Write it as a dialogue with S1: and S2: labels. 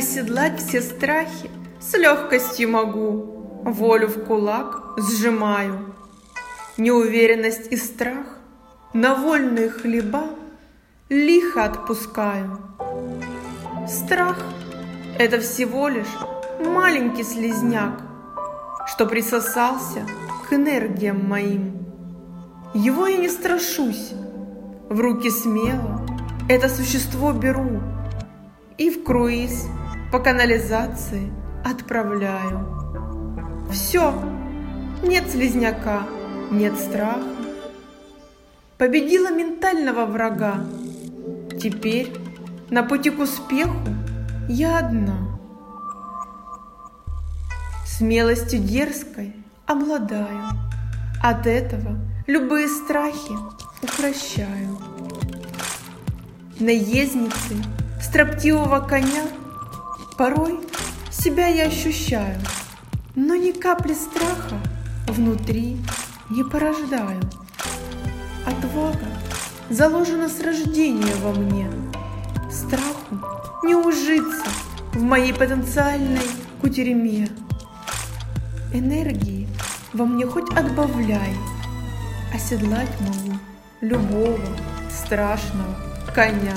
S1: Оседлать все страхи с легкостью могу, Волю в кулак сжимаю. Неуверенность и страх на вольные хлеба Лихо отпускаю. Страх — это всего лишь маленький слезняк, Что присосался к энергиям моим. Его я не страшусь, в руки смело это существо беру И в круиз по канализации отправляю. Все, нет слизняка, нет страха. Победила ментального врага. Теперь на пути к успеху я одна. Смелостью дерзкой обладаю. От этого любые страхи укращаю. Наездницей строптивого коня Порой себя я ощущаю, но ни капли страха внутри не порождаю. Отвага заложена с рождения во мне. Страху не ужиться в моей потенциальной кутерьме. Энергии во мне хоть отбавляй, оседлать могу любого страшного коня.